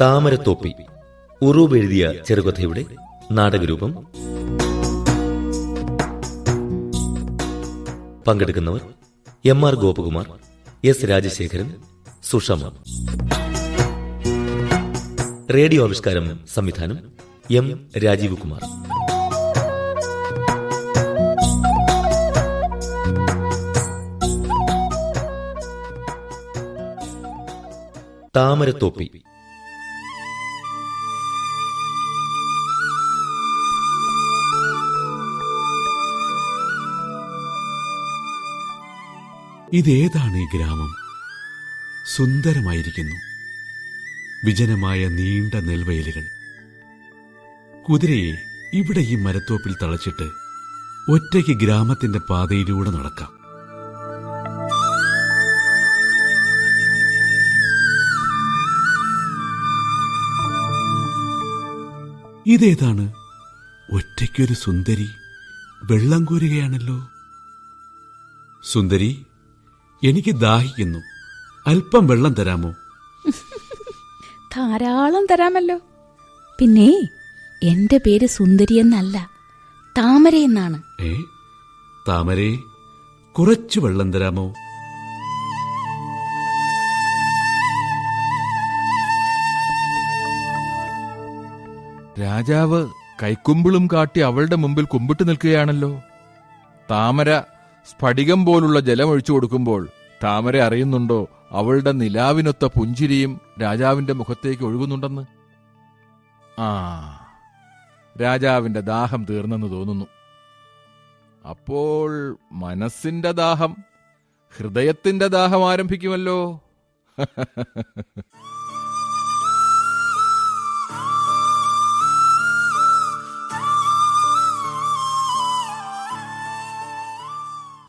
താമരത്തോപ്പി. ഉറൂബ് എഴുതിയ ചെറുകഥയുടെ നാടകരൂപം. പങ്കെടുക്കുന്നവർ M R Gopakumar S Rajasekharan Sushama. Radio ആവിഷ്കാരം സംവിധാനം എം രാജീവ് കുമാർ താമരത്തോപ്പി. ഇതേതാണ് ഈ ഗ്രാമം? സുന്ദരമായിരിക്കുന്നു. വിജനമായ നീണ്ട നെൽവയലുകൾ. കുതിരയെ ഇവിടെ ഈ മരത്തോപ്പിൽ തളച്ചിട്ട് ഒറ്റയ്ക്ക് ഗ്രാമത്തിന്റെ പാതയിലൂടെ നടക്കാം. ഇതേതാണ്? ഒറ്റയ്ക്കൊരു സുന്ദരി വെള്ളം കോരുകയാണല്ലോ. സുന്ദരി എനിക്ക് ദാഹിക്കുന്നു. അല്പം വെള്ളം തരാമോ? ധാരാളം തരാമല്ലോ. പിന്നെ എന്റെ പേര് സുന്ദരി എന്നല്ല താമര എന്നാണ്. ഏ? താമരേ കുറച്ചു വെള്ളം തരാമോ? രാജാവ് കൈക്കുമ്പിളും കാട്ടി അവളുടെ മുമ്പിൽ കുമ്പിട്ട് നിൽക്കുകയാണല്ലോ. താമര സ്ഫടികം പോലുള്ള ജലമൊഴിച്ചു കൊടുക്കുമ്പോൾ താമര അറിയുന്നുണ്ടോ അവളുടെ നിലാവിനൊത്ത പുഞ്ചിരിയും രാജാവിന്റെ മുഖത്തേക്ക് ഒഴുകുന്നുണ്ടെന്ന്? ആ രാജാവിന്റെ ദാഹം തീർന്നെന്ന് തോന്നുന്നു. അപ്പോൾ മനസ്സിന്റെ ദാഹം ഹൃദയത്തിന്റെ ദാഹം ആരംഭിക്കുമല്ലോ?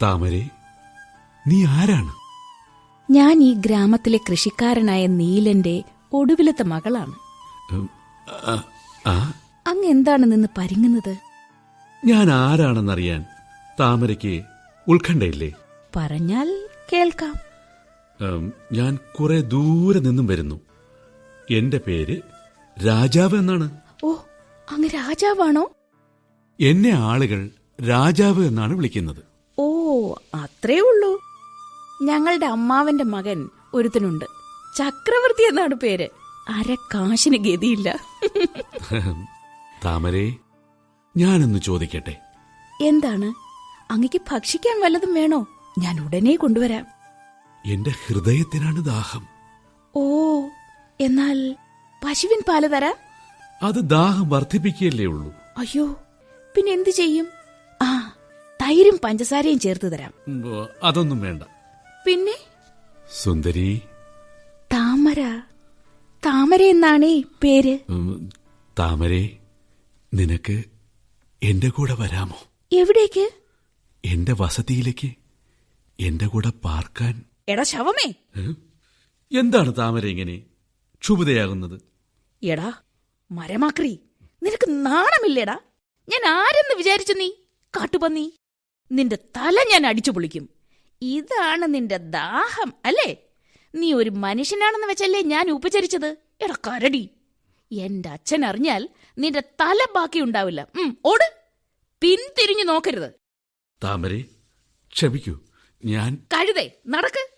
താമരേ നീ ആരാണ്? ഞാൻ ഈ ഗ്രാമത്തിലെ കൃഷിക്കാരനായ നീലന്റെ ഒടുവിലത്തെ മകളാണ്. അങ്ങ് എന്താണ് നിന്ന് പരിങ്ങുന്നത്? ഞാൻ ആരാണെന്നറിയാൻ താമരയ്ക്ക് ഉത്കണ്ഠയില്ലേ? പറഞ്ഞാൽ കേൾക്കാം. ഞാൻ കുറെ ദൂരെ നിന്നും വരുന്നു. എന്റെ പേര് രാജാവ് എന്നാണ്. ഓ അങ്ങ് രാജാവാണോ? എന്നെ ആളുകൾ രാജാവ് എന്നാണ് വിളിക്കുന്നത്. അത്രേ ഉള്ളൂ. ഞങ്ങളുടെ അമ്മാവന്റെ മകൻ ഒരുത്തനുണ്ട്. ചക്രവർത്തി എന്നാണ് പേര്. അര കാശിന് ഗതിയില്ല. താമരേ ഞാനൊന്ന് ചോദിക്കട്ടെ. എന്താണ്? അങ്ങക്ക് ഭക്ഷിക്കാൻ വല്ലതും വേണോ? ഞാൻ ഉടനെ കൊണ്ടുവരാം. എന്റെ ഹൃദയത്തിനാണ് ദാഹം. ഓ എന്നാൽ പശുവിൻ പാൽ തരാം. അത് ദാഹം വർദ്ധിപ്പിക്കുകയല്ലേ ഉള്ളൂ. അയ്യോ പിന്നെ എന്തു ചെയ്യും? തൈരും പഞ്ചസാരയും ചേർത്ത് തരാം. അതൊന്നും വേണ്ട. പിന്നെ? സുന്ദരി. താമര. താമര എന്നാണേ പേര്. താമരേ നിനക്ക് എന്റെ കൂടെ വരാമോ? എവിടേക്ക്? എന്റെ വസതിയിലേക്ക് എന്റെ കൂടെ പാർക്കാൻ. എടാ ശവമേ. എന്താണ് താമര ഇങ്ങനെ ക്ഷുഭിതയാകുന്നത്? എടാ മരമാക്രി. നിനക്ക് നാണമില്ലേടാ. ഞാൻ ആരെന്ന് വിചാരിച്ചു നീ? കാട്ടുപന്നി. നിന്റെ തല ഞാൻ അടിച്ചു പൊളിക്കും. ഇതാണ് നിന്റെ ദാഹം അല്ലേ? നീ ഒരു മനുഷ്യനാണെന്ന് വെച്ചല്ലേ ഞാൻ ഉപചരിച്ചത്? എടാ കരടി. എന്റെ അച്ഛൻ അറിഞ്ഞാൽ നിന്റെ തല ബാക്കി ഉണ്ടാവില്ല. ഉം, ഓട്. പിന്തിരിഞ്ഞു നോക്കരുത്. താമരേ ക്ഷമിക്കൂ ഞാൻ കഴുതേ നടക്ക്.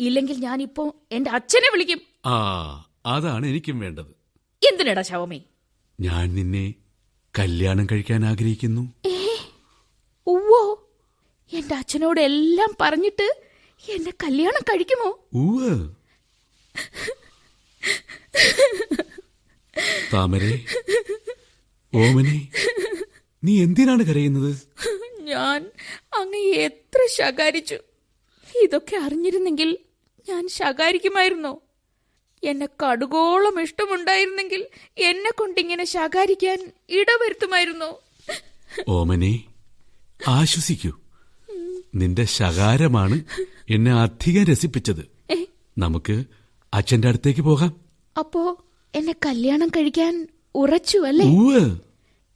ഇല്ലെങ്കിൽ ഞാൻ ഇപ്പോ എന്റെ അച്ഛനെ വിളിക്കും. ആ അതാണ് എനിക്കും വേണ്ടത്. എന്തിനടാ ശവമേ? ഞാൻ നിന്നെ കല്യാണം കഴിക്കാൻ ആഗ്രഹിക്കുന്നു. ഉവ്വോ എന്റെ അച്ഛനോട് എല്ലാം പറഞ്ഞിട്ട് എന്നെ കല്യാണം കഴിക്കുമോ? താമരേ ഓമനെ നീ എന്തിനാണ് കരയുന്നത്? ഞാൻ അങ്ങ് എത്ര ശകാരിച്ചു. ഇതൊക്കെ അറിഞ്ഞിരുന്നെങ്കിൽ ഞാൻ ശകാരിക്കുമായിരുന്നോ? എന്നെ കടുകോളം ഇഷ്ടമുണ്ടായിരുന്നെങ്കിൽ എന്നെ കൊണ്ടിങ്ങനെ ശകാരിക്കാൻ ഇടവരുത്തുമായിരുന്നോ? ഓമനെ ആശ്വസിക്കൂ. നിന്റെ ശകാരമാണ് എന്നെ അധികം രസിപ്പിച്ചത്. നമുക്ക് അച്ഛന്റെ അടുത്തേക്ക് പോകാം. അപ്പോ എന്നെ കല്യാണം കഴിക്കാൻ ഉറച്ചു അല്ലേ?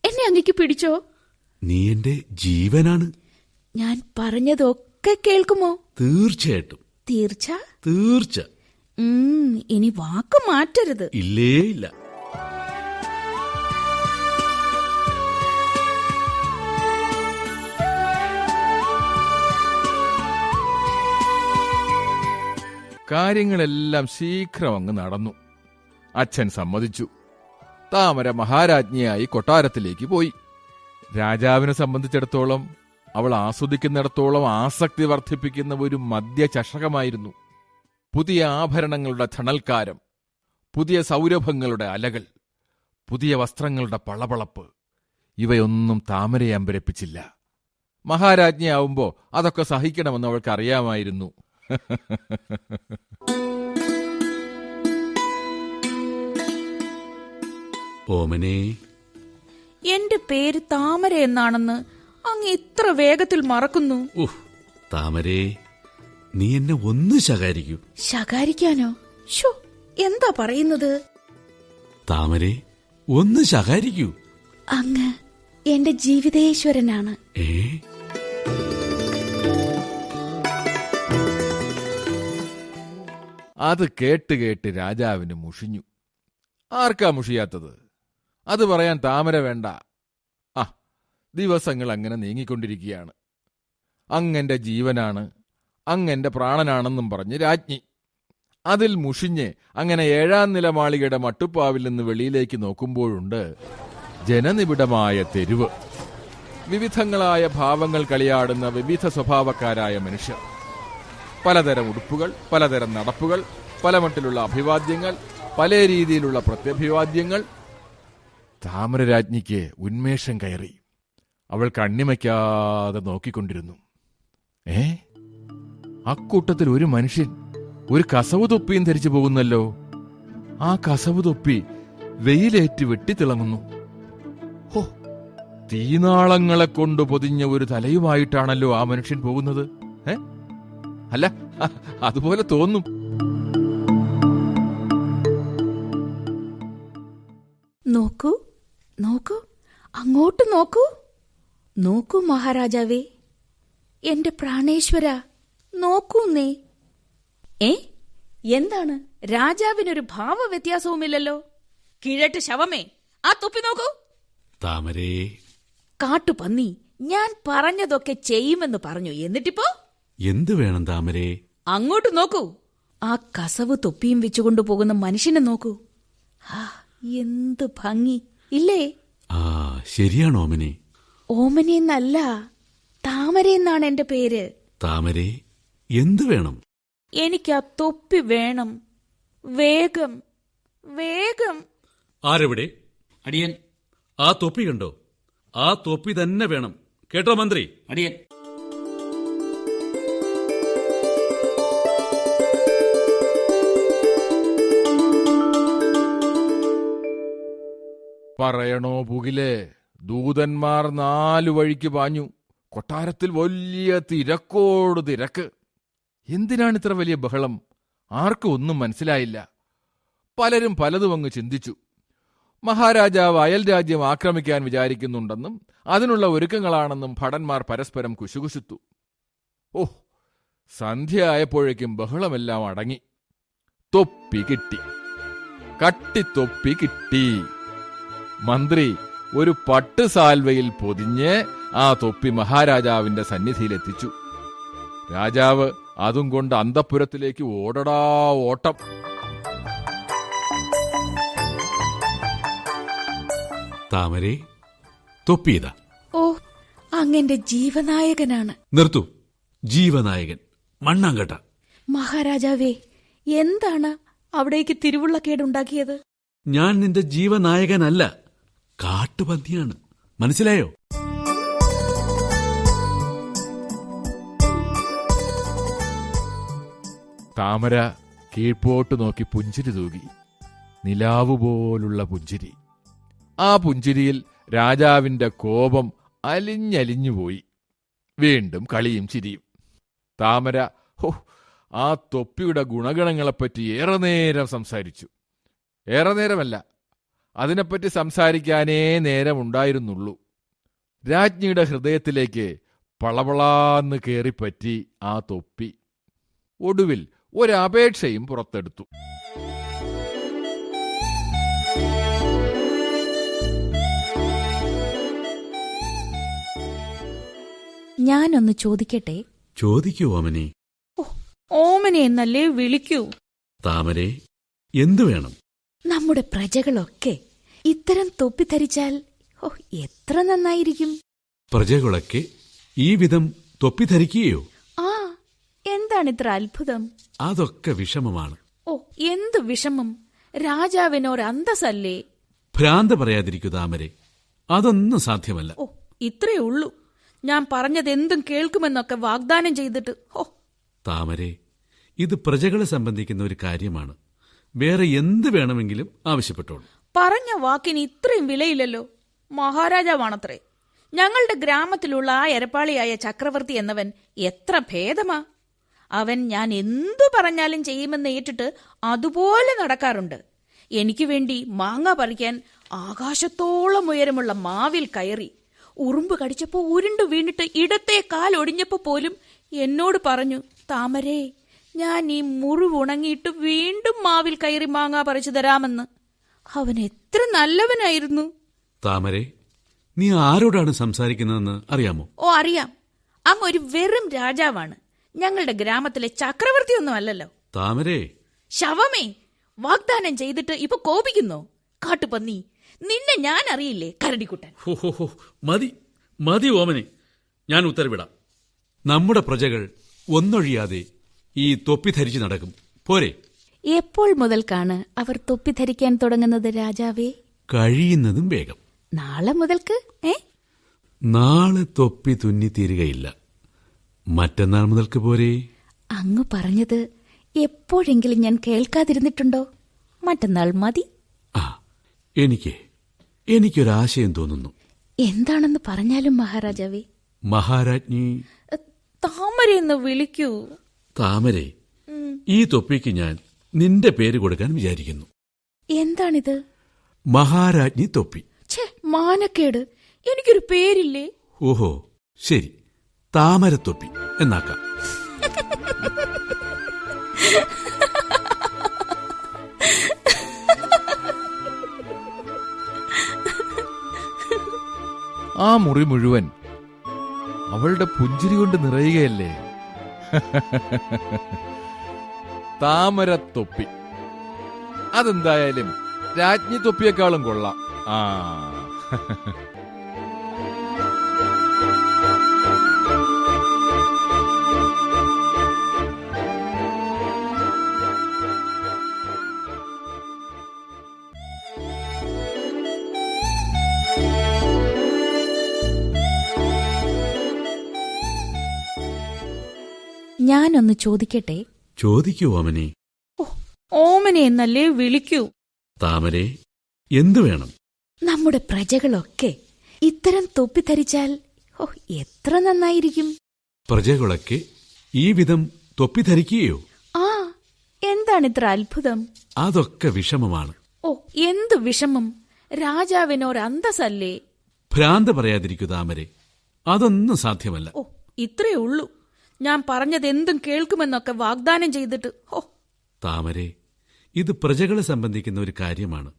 എന്നെ അങ്ങക്ക് പിടിച്ചോ? നീ എന്റെ ജീവനാണ്. ഞാൻ പറഞ്ഞതൊക്കെ കേൾക്കുമോ? തീർച്ചയായിട്ടും. തീർച്ച? തീർച്ച. ഇനി വാക്ക് മാറ്റരുത്. ഇല്ലേ ഇല്ല. കാര്യങ്ങളെല്ലാം ശീഘ്രം അങ്ങ് നടന്നു. അച്ഛൻ സമ്മതിച്ചു. താമര മഹാരാജ്ഞിയായി കൊട്ടാരത്തിലേക്ക് പോയി. രാജാവിനെ സംബന്ധിച്ചിടത്തോളം അവൾ ആസ്വദിക്കുന്നിടത്തോളം ആസക്തി വർദ്ധിപ്പിക്കുന്ന ഒരു മദ്യ ചഷകമായിരുന്നു പുതിയ ആഭരണങ്ങളുടെ ധണൽക്കാരം പുതിയ സൗരഭങ്ങളുടെ അലകൾ പുതിയ വസ്ത്രങ്ങളുടെ പളപളപ്പ് ഇവയൊന്നും താമരയെ അമ്പരപ്പിച്ചില്ല. മഹാരാജ്ഞിയാവുമ്പോൾ അതൊക്കെ സഹിക്കണമെന്ന് അവൾക്ക് അറിയാമായിരുന്നു ഓമനെ. എന്റെ പേര് താമര എന്നാണെന്ന് അങ്ങ് ഇത്ര വേഗത്തിൽ മറക്കുന്നു. താമരേ നീ എന്നെ ഒന്ന് ശകാരിക്കൂ. ശകാരിക്കാനോ? ഷോ എന്താ പറയുന്നത്? താമരേ ഒന്ന് ശകാരിക്കൂ. അങ്ങ് എന്റെ ജീവിതേശ്വരനാണ്. ഏ? അത് കേട്ട് കേട്ട് രാജാവിന് മുഷിഞ്ഞു. ആർക്കാ മുഷിയാത്തത്? അത് പറയാൻ താമര വേണ്ട. ആ ദിവസങ്ങൾ അങ്ങനെ നീങ്ങിക്കൊണ്ടിരിക്കുകയാണ്. അങ്ങന്റെ ജീവനാണ് അങ്ങന്റെ പ്രാണനാണെന്നും പറഞ്ഞ് രാജ്ഞി. അതിൽ മുഷിഞ്ഞ് അങ്ങനെ ഏഴാം നില മാളികയുടെ മട്ടുപ്പാവിൽ നിന്ന് വെളിയിലേക്ക് നോക്കുമ്പോഴുണ്ട് ജനനിബിഡമായ തെരുവ്. വിവിധങ്ങളായ ഭാവങ്ങൾ കളിയാടുന്ന വിവിധ സ്വഭാവക്കാരായ മനുഷ്യർ. പലതരം ഉടുപ്പുകൾ പലതരം നടപ്പുകൾ പല മട്ടിലുള്ള അഭിവാദ്യങ്ങൾ പല രീതിയിലുള്ള പ്രത്യഭിവാദ്യങ്ങൾ. താമരരാജ്ഞിക്ക് ഉന്മേഷം കയറി. അവൾ കണ്ണിമയ്ക്കാതെ നോക്കിക്കൊണ്ടിരുന്നു. ഏ? അക്കൂട്ടത്തിൽ ഒരു മനുഷ്യൻ ഒരു കസവ് തൊപ്പിയും ധരിച്ചു പോകുന്നല്ലോ. ആ കസവ് തൊപ്പി വെയിലേറ്റ് വെട്ടിത്തിളങ്ങുന്നു. ഹോ തീനാളങ്ങളെ കൊണ്ട് പൊതിഞ്ഞ ഒരു തലയുമായിട്ടാണല്ലോ ആ മനുഷ്യൻ പോകുന്നത്. ഏ? അല്ല അതുപോലെ തോന്നും. നോക്കൂ നോക്കൂ അങ്ങോട്ട് നോക്കൂ. നോക്കൂ മഹാരാജാവേ എന്റെ പ്രാണേശ്വര നോക്കൂ നീ. ഏ എന്താണ്? രാജാവിനൊരു ഭാവവ്യത്യാസവുമില്ലല്ലോ. കിഴട്ട് ശവമേ ആ തൊപ്പി നോക്കൂ. താമരേ. കാട്ടുപന്നി ഞാൻ പറഞ്ഞതൊക്കെ ചെയ്യുമെന്ന് പറഞ്ഞു. എന്നിട്ടിപ്പോ? എന്ത് വേണം താമരേ? അങ്ങോട്ട് നോക്കൂ. ആ കസവ് തൊപ്പിയും വെച്ചുകൊണ്ടു പോകുന്ന മനുഷ്യനെ നോക്കൂ. ആ എന്ത് ഭംഗി. ഇല്ലേ? ആ ശരിയാണ് ഓമനെ. ഓമനെന്നല്ല താമരയെന്നാണ് എന്റെ പേര്. താമരേ എന്ത് വേണം? എനിക്ക് ആ തൊപ്പി വേണം. വേഗം. വേഗം. ആരെവിടെ? അടിയൻ. ആ തൊപ്പി കണ്ടോ? ആ തൊപ്പി തന്നെ വേണം. കേട്ടോ മന്ത്രി? അടിയൻ. പറയണോ പുകിലേ ദൂതന്മാർ നാലു വഴിക്ക് പാഞ്ഞു. കൊട്ടാരത്തിൽ വലിയ തിരക്കോട് തിരക്ക്. എന്തിനാണ് ഇത്ര വലിയ ബഹളം? ആർക്കും ഒന്നും മനസ്സിലായില്ല. പലരും പലതും അങ്ങ് ചിന്തിച്ചു. മഹാരാജാവ് അയൽ രാജ്യം ആക്രമിക്കാൻ വിചാരിക്കുന്നുണ്ടെന്നും അതിനുള്ള ഒരുക്കങ്ങളാണെന്നും ഭടന്മാർ പരസ്പരം കുശുകുശുത്തു. ഓഹ് സന്ധ്യ ആയപ്പോഴേക്കും ബഹളമെല്ലാം അടങ്ങി. തൊപ്പി കിട്ടി. കട്ടിത്തൊപ്പി കിട്ടി. മന്ത്രി ഒരു പട്ട് സാൽവയിൽ പൊതിഞ്ഞ് ആ തൊപ്പി മഹാരാജാവിന്റെ സന്നിധിയിലെത്തിച്ചു. രാജാവ് അതും കൊണ്ട് അന്തപ്പുരത്തിലേക്ക് ഓടടാ ഓട്ടം. താമരേ തൊപ്പിയതാ ഓ അങ്ങന്റെ ജീവനായകനാണ്. നിർത്തു. ജീവനായകൻ മണ്ണാങ്കട്ട. മഹാരാജാവേ എന്താണ് അവിടേക്ക് തിരുവുള്ളക്കേടുണ്ടാക്കിയത്? ഞാൻ നിന്റെ ജീവനായകനല്ല. കാട്ടുപന്നിയാണ് മനസ്സിലായോ? താമര കീഴ്പോട്ട് നോക്കി പുഞ്ചിരി തൂകി. നിലാവ് പോലുള്ള പുഞ്ചിരി. ആ പുഞ്ചിരിയിൽ രാജാവിന്റെ കോപം അലിഞ്ഞലിഞ്ഞുപോയി വീണ്ടും കളിയും ചിരിയും. താമര ഹോ ആ തൊപ്പിയുടെ ഗുണഗണങ്ങളെപ്പറ്റി ഏറെ നേരം സംസാരിച്ചു. ഏറെ നേരമല്ല അതിനെപ്പറ്റി സംസാരിക്കാനേ നേരമുണ്ടായിരുന്നുള്ളൂ. രാജ്ഞിയുടെ ഹൃദയത്തിലേക്ക് പളപളാന്ന് കയറിപ്പറ്റി ആ തൊപ്പി. ഒടുവിൽ ഒരപേക്ഷയും പുറത്തെടുത്തു. ഞാനൊന്ന് ചോദിക്കട്ടെ? ചോദിക്കൂ ഓമനെ. ഓമനെ എന്നല്ലേ വിളിക്കൂ? താമരെ എന്തു വേണം? നമ്മുടെ പ്രജകളൊക്കെ ഇത്തരം തൊപ്പി ധരിച്ചാൽ ഓ എത്ര നന്നായിരിക്കും. പ്രജകളൊക്കെ ഈ വിധം തൊപ്പി ധരിക്കുകയോ? ആ എന്താണ് ഇത്ര അത്ഭുതം? അതൊക്കെ വിഷമമാണ്. ഓ എന്ത് വിഷമം? രാജാവിനോർ അന്തസല്ലേ ഭ്രാന്ത പറയാതിരിക്കൂ താമരെ. അതൊന്നും സാധ്യമല്ല. ഓ ഇത്രേ ഉള്ളൂ. ഞാൻ പറഞ്ഞതെന്തും കേൾക്കുമെന്നൊക്കെ വാഗ്ദാനം ചെയ്തിട്ട് ഓ താമരെ ഇത് പ്രജകളെ സംബന്ധിക്കുന്ന ഒരു കാര്യമാണ്. വേറെ എന്ത് വേണമെങ്കിലും ആവശ്യപ്പെട്ടോളൂ. പറഞ്ഞ വാക്കിന് ഇത്രയും വിലയില്ലല്ലോ. മഹാരാജാവാണത്രേ. ഞങ്ങളുടെ ഗ്രാമത്തിലുള്ള ആ എരപ്പാളിയായ ചക്രവർത്തി എന്നവൻ എത്ര ഭേദമാ. അവൻ ഞാൻ എന്തു പറഞ്ഞാലും ചെയ്യുമെന്ന് ഏറ്റിട്ട് അതുപോലെ നടക്കാറുണ്ട്. എനിക്ക് വേണ്ടി മാങ്ങ പറിക്കാൻ ആകാശത്തോളം ഉയരമുള്ള മാവിൽ കയറി ഉറുമ്പ് കടിച്ചപ്പോ ഉരുണ്ടു വീണിട്ട് ഇടത്തെ കാൽ ഒടിഞ്ഞപ്പോ പോലും എന്നോട് പറഞ്ഞു താമരേ ഞാൻ ഈ മുറിവുണങ്ങിയിട്ട് വീണ്ടും മാവിൽ കയറി മാങ്ങ പറിച്ചു തരാമെന്ന്. അവൻ എത്ര നല്ലവനായിരുന്നു. താമരെ നീ ആരോടാണ് സംസാരിക്കുന്നതെന്ന് അറിയാമോ? ഓ അറിയാം. അങ്ങ് ഒരു വെറും രാജാവാണ്. ഞങ്ങളുടെ ഗ്രാമത്തിലെ ചക്രവർത്തിയൊന്നും അല്ലല്ലോ. താമരെ. ശവമേ വാഗ്ദാനം ചെയ്തിട്ട് ഇപ്പൊ കോപിക്കുന്നോ. കാട്ടുപന്നി നിന്നെ ഞാൻ അറിയില്ലേ കരടിക്കുട്ടൻ? മതി മതി ഓമനെ. ഞാൻ ഉത്തരവിടാം. നമ്മുടെ പ്രജകൾ ഒന്നൊഴിയാതെ ഈ തൊപ്പി ധരിച്ചു നടക്കും. പോരെ. എപ്പോൾ മുതൽക്കാണ് അവർ തൊപ്പി ധരിക്കാൻ തുടങ്ങുന്നത് രാജാവേ? കഴിയുന്നതും വേഗം. നാളെ മുതൽക്ക് ഏ? നാളെ തൊപ്പി തുന്നി തീരുകയില്ല. മറ്റന്നാൾ മുതൽക്ക് പോരെ. അങ്ങ് പറഞ്ഞത് എപ്പോഴെങ്കിലും ഞാൻ കേൾക്കാതിരുന്നിട്ടുണ്ടോ? മറ്റന്നാൾ മതി. ആ എനിക്ക് എനിക്കൊരാശയം തോന്നുന്നു. എന്താണെന്ന് പറഞ്ഞാലും മഹാരാജാവേ. മഹാരാജ്ഞി. താമര എന്ന് വിളിക്കൂ. താമരെ ഈ തൊപ്പിക്ക് ഞാൻ നിന്റെ പേര് കൊടുക്കാൻ വിചാരിക്കുന്നു. എന്താണിത്? മഹാരാജ്ഞി തൊപ്പി. ഛേ മാനക്കേട്. എനിക്കൊരു പേരില്ലേ? ഓഹോ ശരി. താമരത്തൊപ്പി എന്നാക്കാം. ആ മുറി മുഴുവൻ അവളുടെ പുഞ്ചിരി കൊണ്ട് നിറയുകയല്ലേ? താമരത്തൊപ്പി. അതെന്തായാലും രാജ്ഞി തൊപ്പിയേക്കാളും കൊള്ളാം. ആ. ഞാനൊന്ന് ചോദിക്കട്ടെ? ചോദിക്കൂ ഓമനെ. ഓമനെ എന്നല്ലേ വിളിക്കൂ? താമരെ എന്തു വേണം? നമ്മുടെ പ്രജകളൊക്കെ ഇത്തരം തൊപ്പി ധരിച്ചാൽ ഓ എത്ര നന്നായിരിക്കും? പ്രജകളൊക്കെ ഈ വിധം തൊപ്പി ധരിക്കുകയോ? ആ എന്താണിത്ര അത്ഭുതം? അതൊക്കെ വിഷമമാണ്. ഓ എന്തു വിഷമം? രാജാവിനോർ രാജാവിനൊരന്തസ്സല്ലേ ഭ്രാന്ത പറയാതിരിക്കൂ താമരെ. അതൊന്നും സാധ്യമല്ല. ഓ ഇത്രേ ഉള്ളൂ. ഞാൻ പറഞ്ഞതെന്തും കേൾക്കുമെന്നൊക്കെ വാഗ്ദാനം ചെയ്തിട്ട് ഓ താമരെ ഇത് പ്രജകളെ സംബന്ധിക്കുന്ന ഒരു കാര്യമാണ്.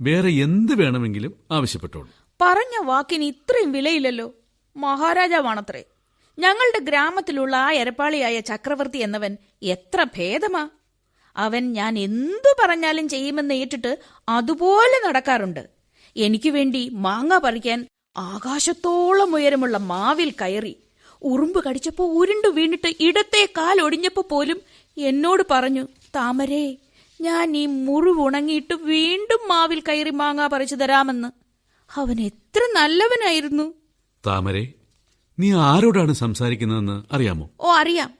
വേറെ എന്ത് വേണമെങ്കിലും ആവശ്യപ്പെട്ടോളൂ. പറഞ്ഞ വാക്കിന് ഇത്രയും വിലയില്ലല്ലോ. മഹാരാജാവാണത്രേ. ഞങ്ങളുടെ ഗ്രാമത്തിലുള്ള ആ എരപ്പാളിയായ ചക്രവർത്തി എന്നവൻ എത്ര ഭേദമാ. അവൻ ഞാൻ എന്തു പറഞ്ഞാലും ചെയ്യുമെന്ന് ഏറ്റിട്ട് അതുപോലെ നടക്കാറുണ്ട്. എനിക്ക് വേണ്ടി മാങ്ങ പറിക്കാൻ ആകാശത്തോളം ഉയരമുള്ള മാവിൽ കയറി ഉറുമ്പ് കടിച്ചപ്പോ ഉരുണ്ടു വീണിട്ട് ഇടത്തെ കാൽ ഒടിഞ്ഞപ്പോ പോലും എന്നോട് പറഞ്ഞു താമരേ ഞാൻ ഈ മുറിവുണങ്ങിയിട്ട് വീണ്ടും മാവിൽ കയറി മാങ്ങാ പറിച്ചു തരാമെന്ന്. അവൻ എത്ര നല്ലവനായിരുന്നു. താമരേ നീ ആരോടാണ് സംസാരിക്കുന്നതെന്ന് അറിയാമോ? ഓ അറിയാം.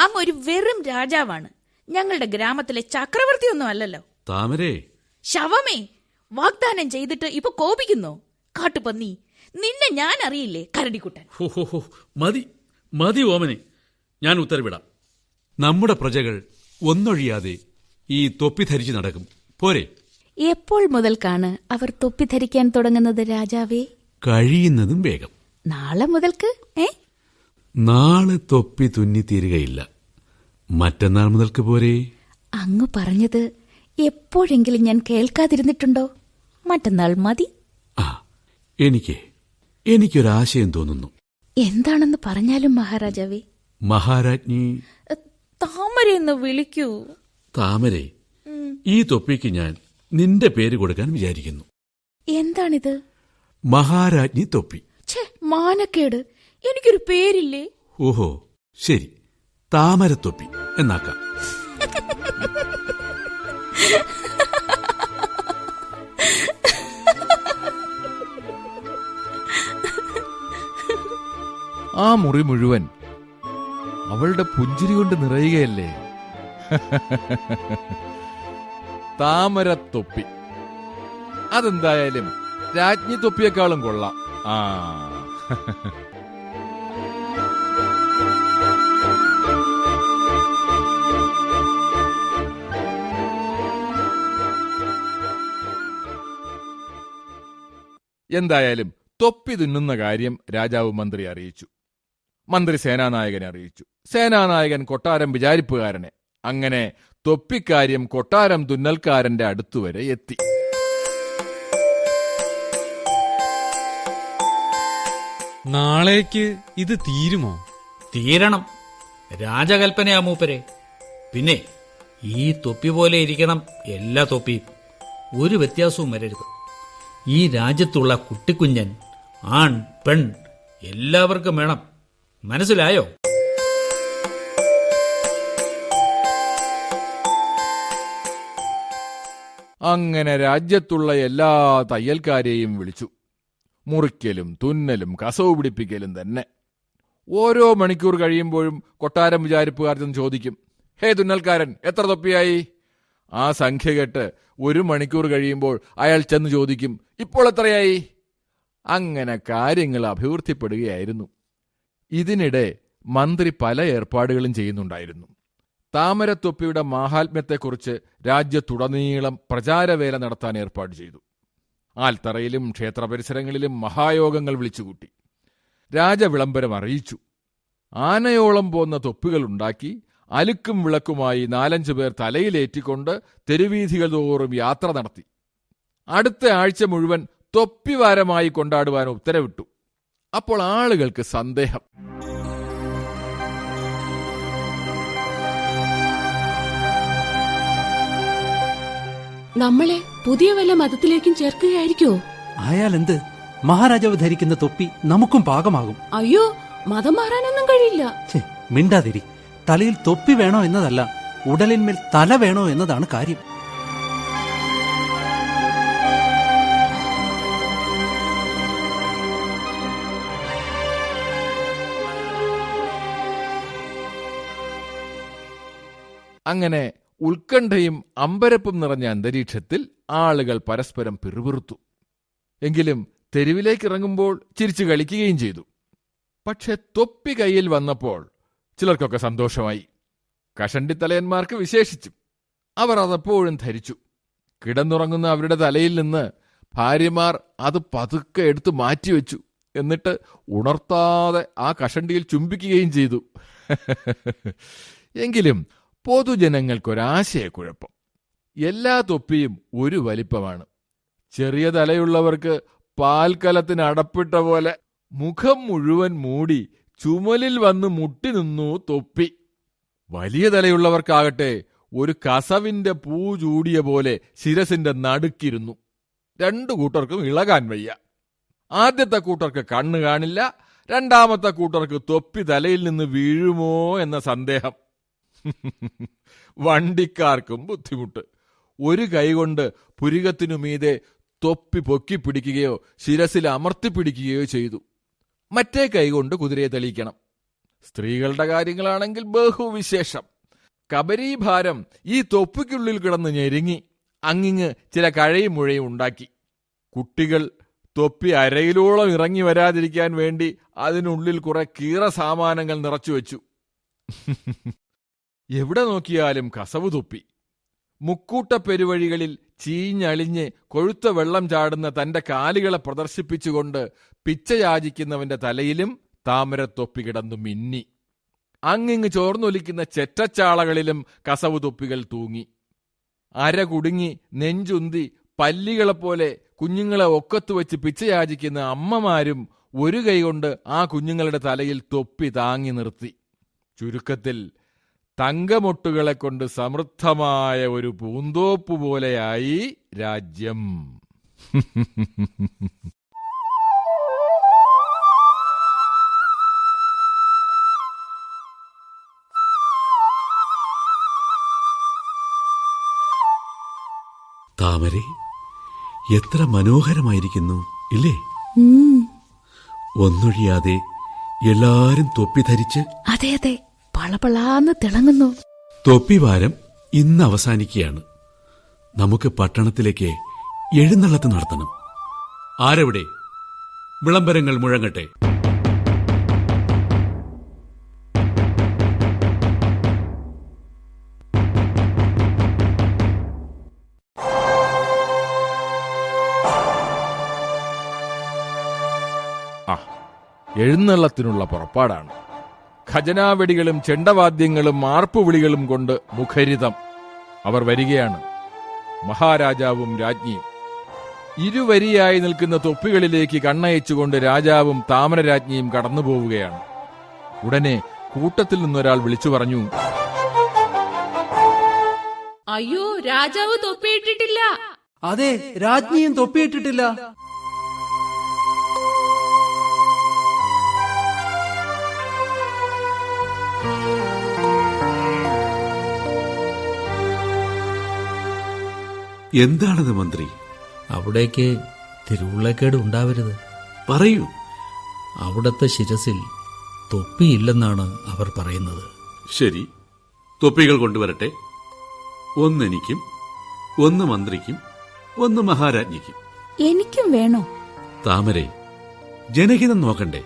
അങ്ങ് ഒരു വെറും രാജാവാണ്. ഞങ്ങളുടെ ഗ്രാമത്തിലെ ചക്രവർത്തിയൊന്നും അല്ലല്ലോ. താമരേ. ശവമേ വാഗ്ദാനം ചെയ്തിട്ട് ഇപ്പൊ കോപിക്കുന്നു? കാട്ടുപന്നി നിന്നെ ഞാൻ അറിയില്ലേ കരടിക്കുട്ടൻ മതി മതി ഓമനെ. ഞാൻ ഉത്തരവിടാം. നമ്മുടെ പ്രജകൾ ഒന്നൊഴിയാതെ ഈ തൊപ്പി ധരിച്ചു നടക്കും. പോരെ. എപ്പോൾ മുതൽക്കാണ് അവർ തൊപ്പി ധരിക്കാൻ തുടങ്ങുന്നത് രാജാവേ? കഴിയുന്നതും വേഗം. നാളെ മുതൽക്ക് ഏ? നാളെ തൊപ്പി തുന്നി തീരുകയില്ല. മറ്റന്നാൾ മുതൽക്ക് പോരെ. അങ്ങ് പറഞ്ഞത് എപ്പോഴെങ്കിലും ഞാൻ കേൾക്കാതിരുന്നിട്ടുണ്ടോ? മറ്റന്നാൾ മതി. ആ എനിക്ക് എനിക്കൊരാശയം തോന്നുന്നു. എന്താണെന്ന് പറഞ്ഞാലും മഹാരാജാവേ. മഹാരാജ്ഞി. താമര എന്ന് വിളിക്കൂ. താമര ഈ തൊപ്പിക്ക് ഞാൻ നിന്റെ പേര് കൊടുക്കാൻ വിചാരിക്കുന്നു. എന്താണിത്? മഹാരാജ്ഞി തൊപ്പി. ഛേ മാനക്കേട്. എനിക്കൊരു പേരില്ലേ? ഓഹോ ശരി. താമരത്തൊപ്പി. എന്നാക്കാം. ആ മുറി മുഴുവൻ അവളുടെ പുഞ്ചിരി കൊണ്ട് നിറയുകയല്ലേ? താമരത്തൊപ്പി. അതെന്തായാലും രാജ്ഞി തൊപ്പിയേക്കാളും കൊള്ളാം. ആ. എന്തായാലും തൊപ്പി തിന്നുന്ന കാര്യം രാജാവ് മന്ത്രി അറിയിച്ചു. മന്ത്രി സേനാനായകനെ അറിയിച്ചു. സേനാനായകൻ കൊട്ടാരം വിചാരിപ്പുകാരനെ. അങ്ങനെ തൊപ്പിക്കാര്യം കൊട്ടാരം തുന്നൽക്കാരന്റെ അടുത്തുവരെ എത്തി. നാളേക്ക് ഇത് തീരുമോ? തീരണം. രാജകൽപ്പനയാ മൂപ്പരെ. പിന്നെ ഈ തൊപ്പി പോലെ ഇരിക്കണം എല്ലാ തൊപ്പിയും. ഒരു വ്യത്യാസവും വരരുത്. ഈ രാജ്യത്തുള്ള കുട്ടിക്കുഞ്ഞൻ ആൺ പെൺ എല്ലാവർക്കും വേണം. മനസ്സിലായോ? അങ്ങനെ രാജ്യത്തുള്ള എല്ലാ തയ്യൽക്കാരെയും വിളിച്ചു. മുറിക്കലും തുന്നലും കസവ് പിടിപ്പിക്കലും തന്നെ. ഓരോ മണിക്കൂർ കഴിയുമ്പോഴും കൊട്ടാരം വിചാരിപ്പുകാർ ചെന്ന് ചോദിക്കും. ഹേ തുന്നൽക്കാരൻ എത്ര തൊപ്പിയായി? ആ സംഖ്യ കേട്ട് ഒരു മണിക്കൂർ കഴിയുമ്പോൾ അയാൾ ചെന്ന് ചോദിക്കും ഇപ്പോൾ എത്രയായി? അങ്ങനെ കാര്യങ്ങൾ അഭിവൃദ്ധിപ്പെടുകയായിരുന്നു. ഇതിനിടെ മന്ത്രി പല ഏർപ്പാടുകളും ചെയ്യുന്നുണ്ടായിരുന്നു. താമരത്തൊപ്പിയുടെ മാഹാത്മ്യത്തെക്കുറിച്ച് രാജ്യത്തുടനീളം പ്രചാരവേല നടത്താൻ ഏർപ്പാട് ചെയ്തു. ആൽത്തറയിലും ക്ഷേത്ര പരിസരങ്ങളിലും മഹായോഗങ്ങൾ വിളിച്ചുകൂട്ടി. രാജവിളംബരം അറിയിച്ചു. ആനയോളം പോന്ന തൊപ്പികൾ ഉണ്ടാക്കി അലുക്കും വിളക്കുമായി നാലഞ്ചു പേർ തലയിലേറ്റിക്കൊണ്ട് തെരുവീഥികൾ തോറും യാത്ര നടത്തി. അടുത്ത ആഴ്ച മുഴുവൻ തൊപ്പിവാരമായി കൊണ്ടാടുവാൻ ഉത്തരവിട്ടു. അപ്പോൾ ആളുകൾക്ക് സന്ദേഹം. നമ്മളെ പുതിയ വല്ല മതത്തിലേക്കും ചേർക്കുകയായിരിക്കോ? ആയാൽ എന്ത് മഹാരാജാവ് ധരിക്കുന്ന തൊപ്പി നമുക്കും പാകമാകും. അയ്യോ മതം മാറാനൊന്നും കഴിയില്ല. മിണ്ടാതിരി. തലയിൽ തൊപ്പി വേണോ എന്നതല്ല ഉടലിന്മേൽ തല വേണോ എന്നതാണ് കാര്യം. അങ്ങനെ ഉത്കണ്ഠയും അമ്പരപ്പും നിറഞ്ഞ അന്തരീക്ഷത്തിൽ ആളുകൾ പരസ്പരം പിറുപിറുത്തു. എങ്കിലും തെരുവിലേക്ക് ഇറങ്ങുമ്പോൾ ചിരിച്ചു കളിക്കുകയും ചെയ്തു. പക്ഷെ തൊപ്പി കയ്യിൽ വന്നപ്പോൾ ചിലർക്കൊക്കെ സന്തോഷമായി. കഷണ്ടിത്തലയന്മാർക്ക് വിശേഷിച്ചു. അവർ അതപ്പോഴും ധരിച്ചു. കിടന്നുറങ്ങുന്ന അവരുടെ തലയിൽ നിന്ന് ഭാര്യമാർ അത് പതുക്കെ എടുത്ത് മാറ്റിവെച്ചു. എന്നിട്ട് ഉണർത്താതെ ആ കഷണ്ടിയിൽ ചുംബിക്കുകയും ചെയ്തു. എങ്കിലും പൊതുജനങ്ങൾക്കൊരാശയക്കുഴപ്പം. എല്ലാ തൊപ്പിയും ഒരു വലിപ്പമാണ്. ചെറിയ തലയുള്ളവർക്ക് പാൽക്കലത്തിന് അടപ്പിട്ട പോലെ മുഖം മുഴുവൻ മൂടി ചുമലിൽ വന്ന് മുട്ടി നിന്നു തൊപ്പി. വലിയ തലയുള്ളവർക്കാകട്ടെ ഒരു കസവിന്റെ പൂ ചൂടിയ പോലെ ശിരസിന്റെ നടുക്കിരുന്നു. രണ്ടു കൂട്ടർക്കും ഇളകാൻ വയ്യ. ആദ്യത്തെ കൂട്ടർക്ക് കണ്ണു കാണില്ല രണ്ടാമത്തെ കൂട്ടർക്ക് തൊപ്പി തലയിൽ നിന്ന് വീഴുമോ എന്ന സന്ദേഹം. വണ്ടിക്കാർക്കും ബുദ്ധിമുട്ട്. ഒരു കൈകൊണ്ട് പുരികത്തിനു മീതെ തൊപ്പി പൊക്കി പിടിക്കുകയോ ശിരസിൽ അമർത്തി പിടിക്കുകയോ ചെയ്തു. മറ്റേ കൈകൊണ്ട് കുതിരയെ തെളിയിക്കണം. സ്ത്രീകളുടെ കാര്യങ്ങളാണെങ്കിൽ ബഹുവിശേഷം. കബരീഭാരം ഈ തൊപ്പിക്കുള്ളിൽ കിടന്ന് ഞെരുങ്ങി. അങ്ങിങ്ങ് ചില കഴയും മുഴയും ഉണ്ടാക്കി. കുട്ടികൾ തൊപ്പി അരയിലോളം ഇറങ്ങി വരാതിരിക്കാൻ വേണ്ടി അതിനുള്ളിൽ കുറെ കീറ സാമാനങ്ങൾ നിറച്ചു വെച്ചു എവിടെ നോക്കിയാലും കസവ് തൊപ്പി. മുക്കൂട്ട പെരുവഴികളിൽ ചീഞ്ഞളിഞ്ഞ് കൊഴുത്ത വെള്ളം ചാടുന്ന തന്റെ കാലുകളെ പ്രദർശിപ്പിച്ചുകൊണ്ട് പിച്ചയാചിക്കുന്നവന്റെ തലയിലും താമരത്തൊപ്പി കിടന്നു മിന്നി. അങ്ങിങ്ങ് ചോർന്നൊലിക്കുന്ന ചെറ്റച്ചാളകളിലും കസവ് തൊപ്പികൾ തൂങ്ങി. അര കുടുങ്ങി നെഞ്ചുന്തി പല്ലികളെപ്പോലെ കുഞ്ഞുങ്ങളെ ഒക്കത്ത് വെച്ച് പിച്ചയാചിക്കുന്ന അമ്മമാരും ഒരു കൈകൊണ്ട് ആ കുഞ്ഞുങ്ങളുടെ തലയിൽ തൊപ്പി താങ്ങി നിർത്തി. ചുരുക്കത്തിൽ തങ്കമൊട്ടുകളെ കൊണ്ട് സമൃദ്ധമായ ഒരു പൂന്തോപ്പ് പോലെയായി രാജ്യം. താമര എത്ര മനോഹരമായിരിക്കുന്നു ഇല്ലേ? ഒന്നൊഴിയാതെ എല്ലാരും തൊപ്പി ധരിച്ച് അതെ അതെ. പളപളാന്ന് തിളങ്ങുന്നു. തൊപ്പിവാരം ഇന്ന് അവസാനിക്കുകയാണ്. നമുക്ക് പട്ടണത്തിലേക്ക് എഴുന്നള്ളത്ത് നടത്തണം. ആരെവിടെ? വിളംബരങ്ങൾ മുഴങ്ങട്ടെ. എഴുന്നള്ളത്തിനുള്ള പുറപ്പാടാണ്. ഖജനാവെടികളും ചെണ്ടവാദ്യങ്ങളും ആർപ്പുവിളികളും കൊണ്ട് മുഖരിതം. അവർ വരികയാണ്. മഹാരാജാവും രാജ്ഞിയും. ഇരുവരിയായി നിൽക്കുന്ന തൊപ്പികളിലേക്ക് കണ്ണയച്ചുകൊണ്ട് രാജാവും താമരരാജ്ഞിയും കടന്നുപോവുകയാണ്. ഉടനെ കൂട്ടത്തിൽ നിന്നൊരാൾ വിളിച്ചു പറഞ്ഞു അയ്യോ രാജാവ് തൊപ്പിയിട്ടിട്ടില്ല. അതെ രാജ്ഞിയും തൊപ്പിയിട്ടിട്ടില്ല. എന്താണത് മന്ത്രി? അവിടേക്ക് തിരുവുള്ളക്കേട് ഉണ്ടാവരുത്. പറയൂ. അവിടത്തെ ശിരസിൽ തൊപ്പിയില്ലെന്നാണ് അവർ പറയുന്നത്. ശരി. തൊപ്പികൾ കൊണ്ടുവരട്ടെ. ഒന്നെനിക്കും ഒന്ന് മന്ത്രിക്കും ഒന്ന് മഹാരാജ്ഞിക്കും. എനിക്കും വേണോ? താമരെ ജനഹിതം നോക്കണ്ടേ?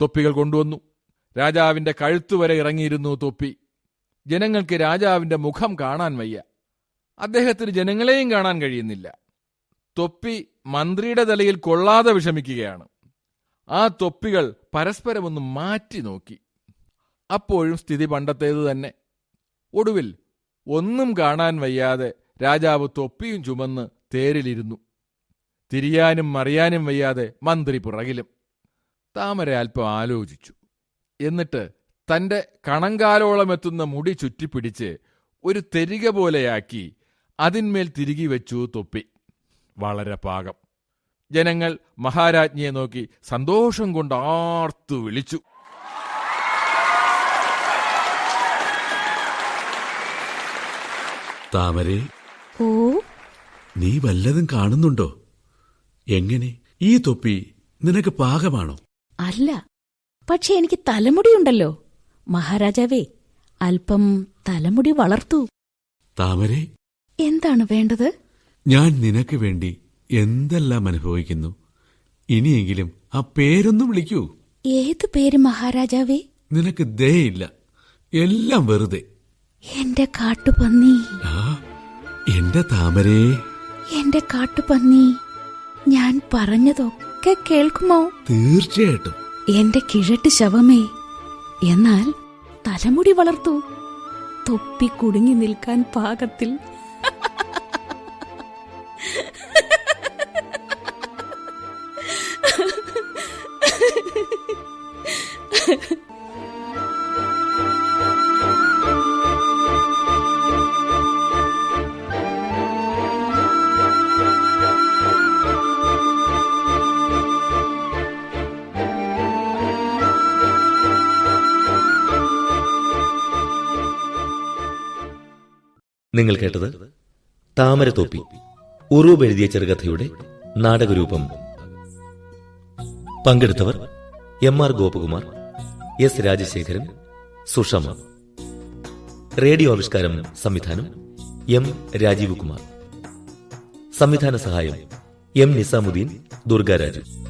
തൊപ്പികൾ കൊണ്ടുവന്നു. രാജാവിന്റെ കഴുത്തുവരെ ഇറങ്ങിയിരുന്നു തൊപ്പി. ജനങ്ങൾക്ക് രാജാവിന്റെ മുഖം കാണാൻ വയ്യ. അദ്ദേഹത്തിന് ജനങ്ങളെയും കാണാൻ കഴിയുന്നില്ല. തൊപ്പി മന്ത്രിയുടെ തലയിൽ കൊള്ളാതെ വിഷമിക്കുകയാണ്. ആ തൊപ്പികൾ പരസ്പരം ഒന്ന് മാറ്റി നോക്കി. അപ്പോഴും സ്ഥിതി പണ്ടത്തേതു തന്നെ. ഒടുവിൽ ഒന്നും കാണാൻ വയ്യാതെ രാജാവ് തൊപ്പിയും ചുമന്ന് തേരിലിരുന്നു. തിരിയാനും മറിയാനും വയ്യാതെ മന്ത്രി പുറകിലും. താമര അല്പം ആലോചിച്ചു. എന്നിട്ട് തന്റെ കണങ്കാലോളം എത്തുന്ന മുടി ചുറ്റിപ്പിടിച്ച് ഒരു തെരിക പോലെയാക്കി അതിന്മേൽ തിരികെ വെച്ചു തൊപ്പി. വളരെ പാകം. ജനങ്ങൾ മഹാരാജ്ഞിയെ നോക്കി സന്തോഷം കൊണ്ട് ആർത്തു വിളിച്ചു. താമരേ ഓ? നീ വല്ലതും കാണുന്നുണ്ടോ? എങ്ങനെ? ഈ തൊപ്പി നിനക്ക് പാകമാണോ? അല്ല. പക്ഷെ എനിക്ക് തലമുടിയുണ്ടല്ലോ. മഹാരാജാവേ അല്പം തലമുടി വളർത്തൂ. താമരെ. എന്താണ് വേണ്ടത്? ഞാൻ നിനക്ക് വേണ്ടി എന്തെല്ലാം അനുഭവിക്കുന്നു? ഇനിയെങ്കിലും ആ പേരൊന്നും വിളിക്കൂ. ഏത് പേര് മഹാരാജാവേ? നിനക്ക് ദയയില്ല. എല്ലാം വെറുതെ. എന്റെ കാട്ടുപന്നി. എന്റെ താമരേ. എന്റെ കാട്ടുപന്നി. ഞാൻ പറഞ്ഞതൊക്കെ കേൾക്കുമോ? തീർച്ചയായിട്ടും. എന്റെ കിഴട്ട് ശവമേ എന്നാൽ തലമുടി വളർത്തൂ. തൊപ്പി കുടുങ്ങി നിൽക്കാൻ പാകത്തിൽ. നിങ്ങൾ കേട്ടത്? താമരത്തോപ്പി. ഉറൂബ് എഴുതിയ ചെറുകഥയുടെ നാടകരൂപം. പങ്കെടുത്തവർ M R Gopakumar S Rajasekharan Sushama. Radio ആവിഷ്കാരം സംവിധാനം എം രാജീവ് കുമാർ. സംവിധാന സഹായം എം നിസാമുദ്ദീൻ ദുർഗാരാജു